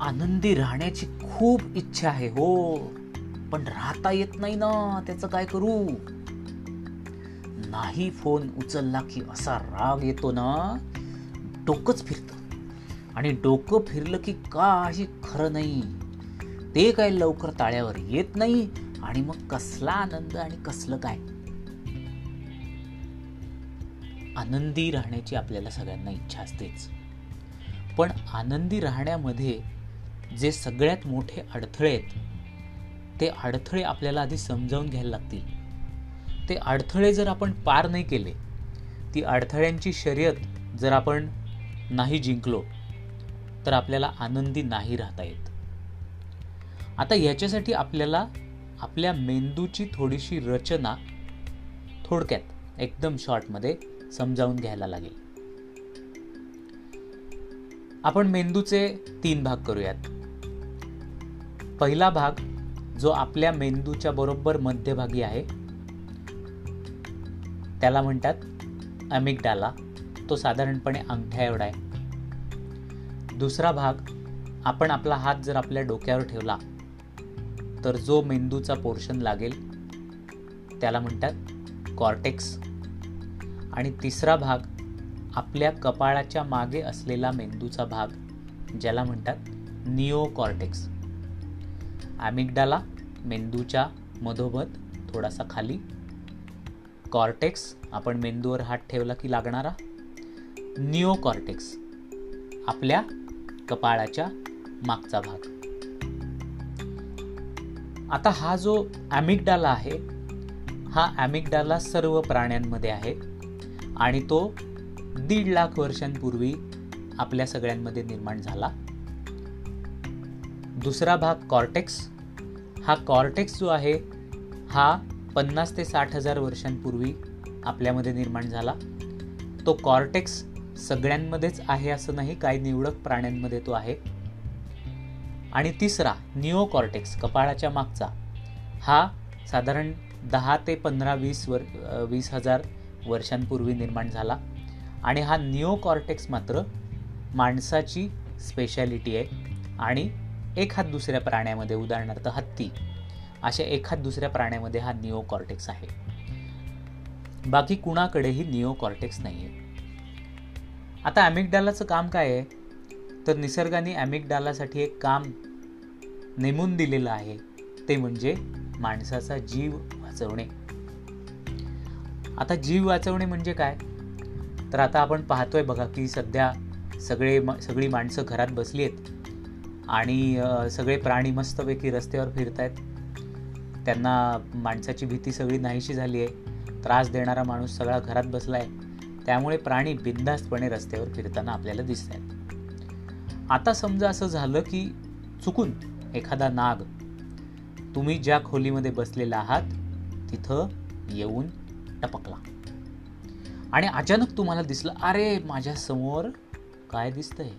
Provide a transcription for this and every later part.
आनंदी राहण्याची खूप इच्छा आहे हो. पण राहता येत नाही ना त्याचं काय करू? नाही फोन उचलला की असा राग येतो ना डोकंच फिरतं. आणि डोकं फिरलं की काही खरं नाही. ते काय लवकर ताळ्यावर येत नाही आणि मग कसला आनंद आणि कसलं काय? आनंदी राहण्याची आपल्याला सगळ्यांना इच्छा असतेच. पण आनंदी राहण्यामध्ये जे सगळ्यात मोठे अडथळे आहेत ते अडथळे आपल्याला आधी समजावून घ्यायला लागतील. ते अडथळे जर आपण पार नाही केले ती अडथळ्यांची शर्यत जर आपण नाही जिंकलो तर आपल्याला आनंदी नाही राहता येत. आता याच्यासाठी आपल्याला आपल्या मेंदूची थोडीशी रचना थोडक्यात एकदम शॉर्टमध्ये समजावून घ्यायला लागेल. आपण मेंदूचे तीन भाग करूयात. पहिला भाग जो आपल्या मेंदूच्या बरोबर मध्यभागी आहे त्याला म्हणतात अमिगडाला. तो साधारणपणे अंगठ्या एवढा आहे. दुसरा भाग आपण आपला हात जर आपल्या डोक्यावर ठेवला तर जो मेंदूचा पोर्शन लागेल त्याला म्हणतात कॉर्टेक्स. आणि तिसरा भाग आपल्या कपाळाच्या मागे असलेला मेंदूचा भाग ज्याला म्हणतात निओ कॉर्टेक्स ॲमिग्डाला मेंदूच्या मधोमध थोडासा खाली. कॉर्टेक्स आपण मेंदूवर हात ठेवला की लागणारा. निओ कॉर्टेक्स आपल्या कपाळाच्या मागचा भाग. आता हा जो ॲमिग्डाला आहे हा ॲमिग्डाला सर्व प्राण्यांमध्ये आहे आणि तो दीड लाख वर्षांपूर्वी आपल्या सगळ्यांमध्ये निर्माण झाला. दुसरा भाग कॉर्टेक्स हा कॉर्टेक्स जो आहे हा पन्नास ते साठ हजार वर्षांपूर्वी आपल्यामध्ये निर्माण झाला. तो कॉर्टेक्स सगळ्यांमध्येच आहे असं नाही काही निवडक प्राण्यांमध्ये तो आहे. आणि तिसरा निओ कॉर्टेक्स कपाळाच्या मागचा हा साधारण दहा ते पंधरा वीस वर वीस हजार वर्षांपूर्वी निर्माण झाला. आणि हा निओ कॉर्टेक्स मात्र माणसाची स्पेशालिटी आहे. आणि एखाद दुसऱ्या प्राण्यामध्ये उदाहरणार्थ हत्ती अशा एखाद दुसऱ्या प्राण्यामध्ये हा निओ कॉर्टेक्स आहे. बाकी कुणाकडेही निओ कॉर्टेक्स नाही आहे आता ॲमिकडालाचं काम काय आहे? तर निसर्गाने ॲमिकडालासाठी एक काम नेमून दिलेलं आहे. ते म्हणजे माणसाचा जीव वाचवणे. आता जीव वाचवणे म्हणजे काय? तर आता आपण पाहतोय बघा की सध्या सगळे सगळी माणसं घरात बसली आहेत. आणि सगळे प्राणी मस्तपैकी रस्त्यावर फिरत आहेत त्यांना माणसाची भीती सगळी नाहीशी झाली आहे. त्रास देणारा माणूस सगळा घरात बसला आहे त्यामुळे प्राणी बिंदास्तपणे रस्त्यावर फिरताना आपल्याला दिसत आहेत आता समजा असं झालं की चुकून एखादा नाग तुम्ही ज्या खोलीमध्ये बसलेला आहात तिथं येऊन टपकला. आणि अचानक तुम्हाला दिसलं अरे माझ्यासमोर काय दिसतंय?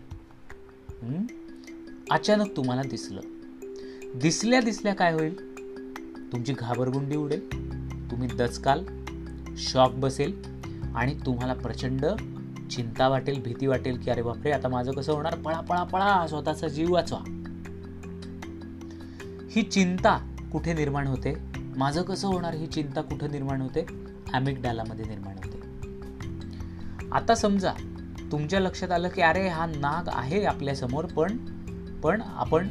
अचानक तुम्हाला दिसलं. दिसल्या दिसल्या काय होईल? तुमची घाबरगुंडी उडेल तुम्ही दचकाल शॉक बसेल आणि तुम्हाला प्रचंड चिंता वाटेल भीती वाटेल की अरे बापरे आता माझं कसं होणार? पळा पळा पळा स्वतःचा जीव वाचवा. ही चिंता कुठे निर्माण होते? माझं कसं होणार? ही चिंता कुठे निर्माण होते? ॲमिक निर्माण होते. आता समजा तुमच्या लक्षात आलं की अरे हा नाग आहे आपल्यासमोर पण पण आपण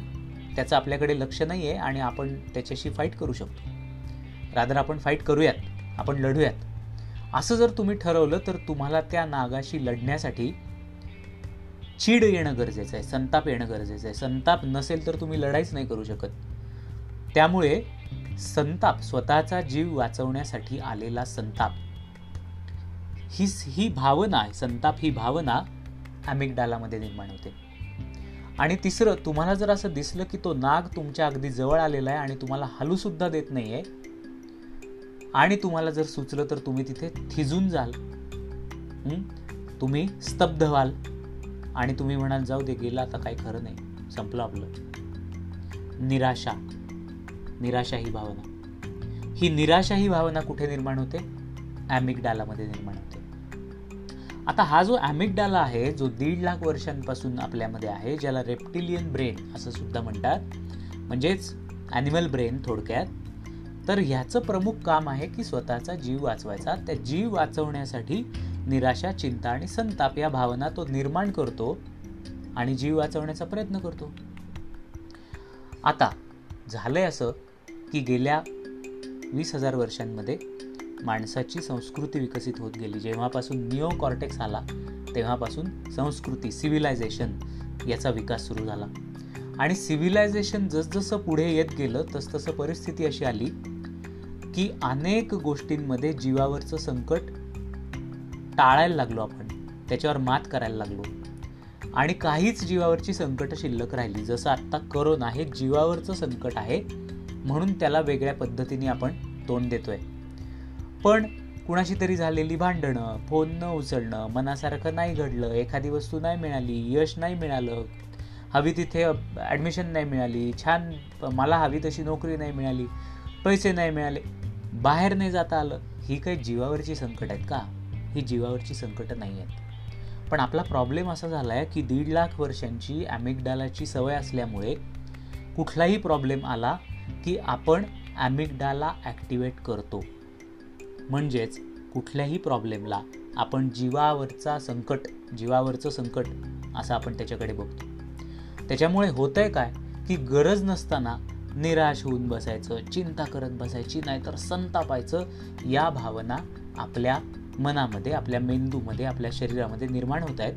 त्याचं आपल्याकडे लक्ष नाही आहे आणि आपण त्याच्याशी फाईट करू शकतो. रादर आपण फाईट करूयात. आपण लढूयात. असं जर तुम्ही ठरवलं तर तुम्हाला त्या नागाशी लढण्यासाठी चीड येणं गरजेचं आहे संताप येणं गरजेचं आहे. संताप नसेल तर तुम्ही लढाईच नाही करू शकत. त्यामुळे संताप स्वतःचा जीव वाचवण्यासाठी आलेला संताप. ही ही भावना संताप ही भावना ॲमिगडालामध्ये निर्माण होते. आणि तिसरं तुम्हाला जर असं दिसलं की तो नाग तुमच्या अगदी जवळ आलेला आहे आणि तुम्हाला हलूसुद्धा देत नाही आहे आणि तुम्हाला जर सुचलं तर तुम्ही तिथे थिजून जाल. तुम्ही स्तब्ध व्हाल. आणि तुम्ही म्हणाल जाऊ दे गेला आता काही खरं नाही. संपलं आपलं. निराशा. निराशा ही भावना. ही निराशा ही भावना कुठे निर्माण होते? ॲमिक डालामध्ये निर्माण होते. आता हा जो ॲमिकडाला आहे जो दीड लाख वर्षांपासून आपल्यामध्ये आहे ज्याला रेप्टिलियन ब्रेन असं सुद्धा म्हणतात म्हणजेच ॲनिमल ब्रेन थोडक्यात तर ह्याचं प्रमुख काम आहे की स्वतःचा जीव वाचवायचा. त्या जीव वाचवण्यासाठी निराशा चिंता आणि संताप या भावना तो निर्माण करतो आणि जीव वाचवण्याचा प्रयत्न करतो. आता झालंय असं की गेल्या वीस हजार वर्षांमध्ये माणसाची संस्कृती विकसित होत गेली. जेव्हापासून निओ कॉर्टेक्स आला तेव्हापासून संस्कृती सिव्हिलायझेशन याचा विकास सुरू झाला. आणि सिव्हिलायझेशन जसजसं पुढे येत गेलं तसतसं परिस्थिती अशी आली की अनेक गोष्टींमध्ये जीवावरचं संकट टाळायला लागलो आपण. त्याच्यावर मात करायला लागलो. आणि काहीच जीवावरची संकट शिल्लक राहिली. जसं आत्ता करोना हे जीवावरचं संकट आहे म्हणून त्याला वेगळ्या पद्धतीने आपण तोंड देतोय. पण कुणाशी तरी झालेली भांडणं फोन न उचलणं मनासारखं नाही घडलं एखादी वस्तू नाही मिळाली यश नाही मिळालं हवी तिथे ॲडमिशन नाही मिळाली छान मला हवी तशी नोकरी नाही मिळाली पैसे नाही मिळाले बाहेर नाही जाता आलं ही काही जीवावरची संकट आहेत का? ही जीवावरची संकटं नाही आहेत. पण आपला प्रॉब्लेम असा झाला आहे की दीड लाख वर्षांची ॲमिकडालाची सवय असल्यामुळे कुठलाही प्रॉब्लेम आला की आपण ॲमिकडाला ॲक्टिवेट करतो. म्हणजेच कुठल्याही प्रॉब्लेमला आपण जीवावरचा संकट जीवावरचं संकट असं आपण त्याच्याकडे बघतो. त्याच्यामुळे होतंय काय? की गरज नसताना निराश होऊन बसायचं चिंता करत बसायची नाहीतर संतापायचं या भावना आपल्या मनामध्ये आपल्या मेंदूमध्ये आपल्या शरीरामध्ये निर्माण होत आहेत.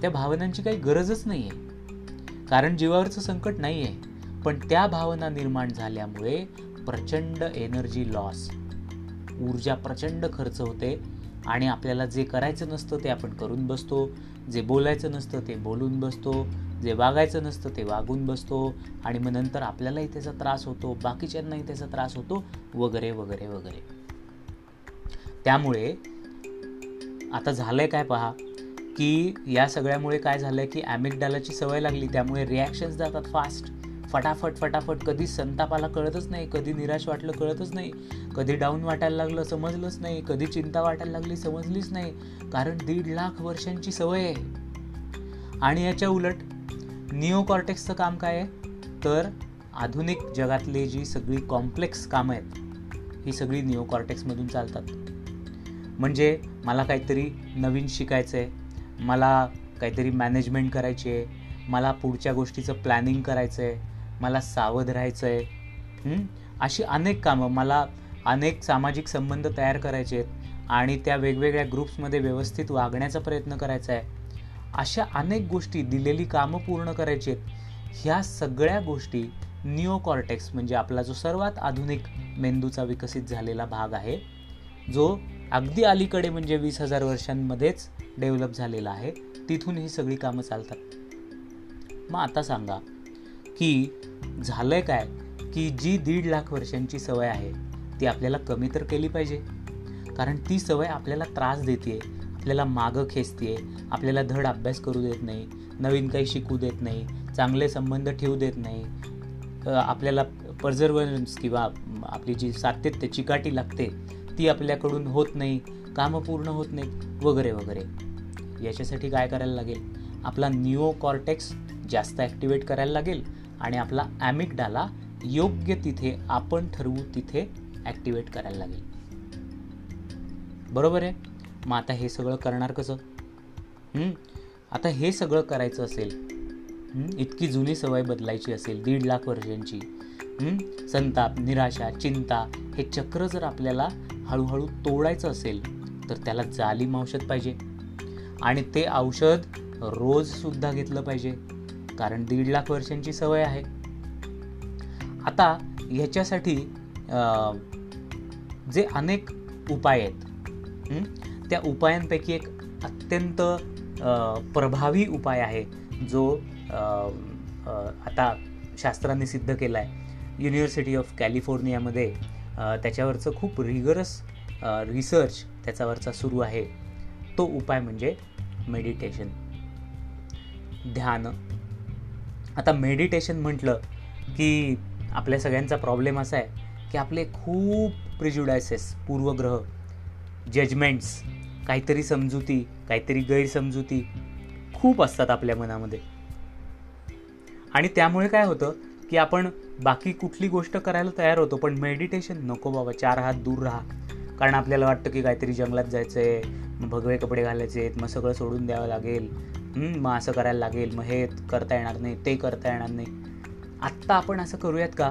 त्या भावनांची काही गरजच नाही आहे कारण जीवावरचं संकट नाही आहे पण त्या भावना निर्माण झाल्यामुळे प्रचंड एनर्जी लॉस ऊर्जा प्रचंड खर्च होते आणि आपल्याला जे करायचं नसतं ते आपण करून बसतो. जे बोलायचं नसतं ते बोलून बसतो. जे वागायचं नसतं ते वागून बसतो. आणि मग नंतर आपल्यालाही त्याचा त्रास होतो बाकीच्यांनाही त्याचा त्रास होतो वगैरे वगैरे वगैरे. त्यामुळे आता झालंय काय पहा की या सगळ्यामुळे काय झालंय की ॲमिकडालाची सवय लागली त्यामुळे रिॲक्शन्स जातात फास्ट फटाफट फटाफट. कधी संतापाला कळतच नाही कधी निराश वाटलं कळतच नाही कधी डाऊन वाटायला लागलं समजलंच नाही कधी चिंता वाटायला लागली समजलीच नाही. कारण दीड लाख वर्षांची सवय आहे. आणि याच्या उलट निओकॉर्टेक्सचं काम काय आहे? तर आधुनिक जगातली जी सगळी कॉम्प्लेक्स कामं आहेत ही सगळी निओकॉर्टेक्समधून चालतात. म्हणजे मला काहीतरी नवीन शिकायचं आहे मला काहीतरी मॅनेजमेंट करायची आहे मला पुढच्या गोष्टीचं प्लॅनिंग करायचं आहे मला सावध राहायचं आहे अशी अनेक कामं मला अनेक सामाजिक संबंध तयार करायचे आहेत आणि त्या वेगवेगळ्या ग्रुप्समध्ये व्यवस्थित वागण्याचा प्रयत्न करायचा आहे. अशा अनेक गोष्टी दिलेली कामं पूर्ण करायची आहेत. ह्या सगळ्या गोष्टी निओकॉर्टेक्स म्हणजे आपला जो सर्वात आधुनिक मेंदूचा विकसित झालेला भाग आहे जो अगदी अलीकडे म्हणजे वीस हजार वर्षांमध्येच डेव्हलप झालेला आहे तिथून ही सगळी कामं चालतात. मग आता सांगा की झालंय काय की जी दीड लाख वर्षांची सवय आहे ती आपल्याला कमी तर केली पाहिजे. कारण ती सवय आपल्याला त्रास देते आपल्याला मागं खेचते आपल्याला धड अभ्यास करू देत नाही नवीन काही शिकू देत नाही चांगले संबंध ठेवू देत नाही. आपल्याला पर्झर्वन्स किंवा आपली जी सातत्य चिकाटी लागते ती आपल्याकडून होत नाही कामं पूर्ण होत नाहीत वगैरे वगैरे. याच्यासाठी काय करायला लागेल? आपला निओ कॉर्टेक्स जास्त ॲक्टिवेट करायला लागेल. आणि आपला ॲमिकडाला योग्य तिथे आपण ठरवू तिथे ॲक्टिवेट करायला लागेल. बरोबर आहे? मग आता हे सगळं करणार कसं? आता हे सगळं करायचं असेल इतकी जुनी सवय बदलायची असेल दीड लाख वर्षांची संताप निराशा चिंता हे चक्र जर आपल्याला हळूहळू तोडायचं असेल तर त्याला जालिम औषध पाहिजे. आणि ते औषध रोजसुद्धा घेतलं पाहिजे. कारण दीड लाख वर्षांची सवय आहे. आता ह्याच्यासाठी जे अनेक उपाय आहेत त्या उपायांपैकी एक अत्यंत प्रभावी उपाय आहे जो आता शास्त्रांनी सिद्ध केला आहे युनिव्हर्सिटी ऑफ कॅलिफोर्नियामध्ये त्याच्यावरचं खूप रिगरस रिसर्च त्याच्यावरचा सुरू आहे. तो उपाय म्हणजे मेडिटेशन ध्यान. आता मेडिटेशन म्हटलं की आपल्या सगळ्यांचा प्रॉब्लेम असा आहे की आपले खूप प्रिज्युडायसेस पूर्वग्रह जजमेंट्स काहीतरी समजुती काहीतरी गैरसमजुती खूप असतात आपल्या मनामध्ये. आणि त्यामुळे काय होतं की आपण बाकी कुठली गोष्ट करायला तयार होतो पण मेडिटेशन नको बाबा चार हात दूर राहा. कारण आपल्याला वाटतं की काहीतरी जंगलात जायचं आहे भगवे कपडे घालायचे आहेत मग सगळं सोडून द्यावं लागेल. मग असं करायला लागेल मग हे करता येणार नाही ते करता येणार नाही. आत्ता आपण असं करूयात का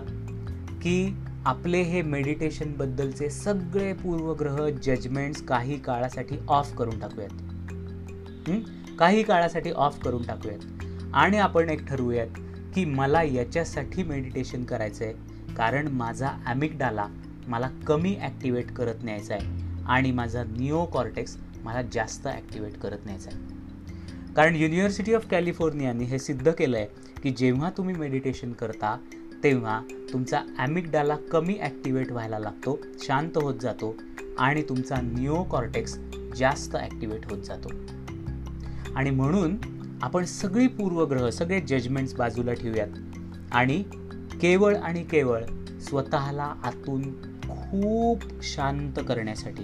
की आपले हे मेडिटेशनबद्दलचे सगळे पूर्वग्रह जजमेंट्स काही काळासाठी ऑफ करून टाकूयात. काही काळासाठी ऑफ करून टाकूयात. आणि आपण एक ठरवूयात की मला याच्यासाठी मेडिटेशन करायचं आहे कारण माझा ॲमिकडाला मला कमी ॲक्टिवेट करत न्यायचा आहे आणि माझा निओ कॉर्टेक्स मला जास्त ॲक्टिवेट करत न्यायचा आहे कारण युनिव्हर्सिटी ऑफ कॅलिफोर्नियाने हे सिद्ध केलं आहे की जेव्हा तुम्ही मेडिटेशन करता तेव्हा तुमचा ॲमिकडाला कमी ॲक्टिवेट व्हायला लागतो शांत होत जातो आणि तुमचा निओकॉर्टेक्स जास्त ॲक्टिवेट होत जातो. आणि म्हणून आपण सगळी पूर्वग्रह सगळे जजमेंट्स बाजूला ठेवूयात. आणि केवळ आणि केवळ स्वतःला आतून खूप शांत करण्यासाठी.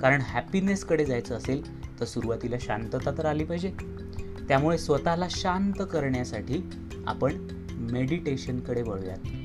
कारण हॅपीनेसकडे जायचं असेल तर सुरुवातीला शांतता तर आली पाहिजे. त्यामुळे स्वतःला शांत करण्यासाठी आपण मेडिटेशनकडे वळूयात.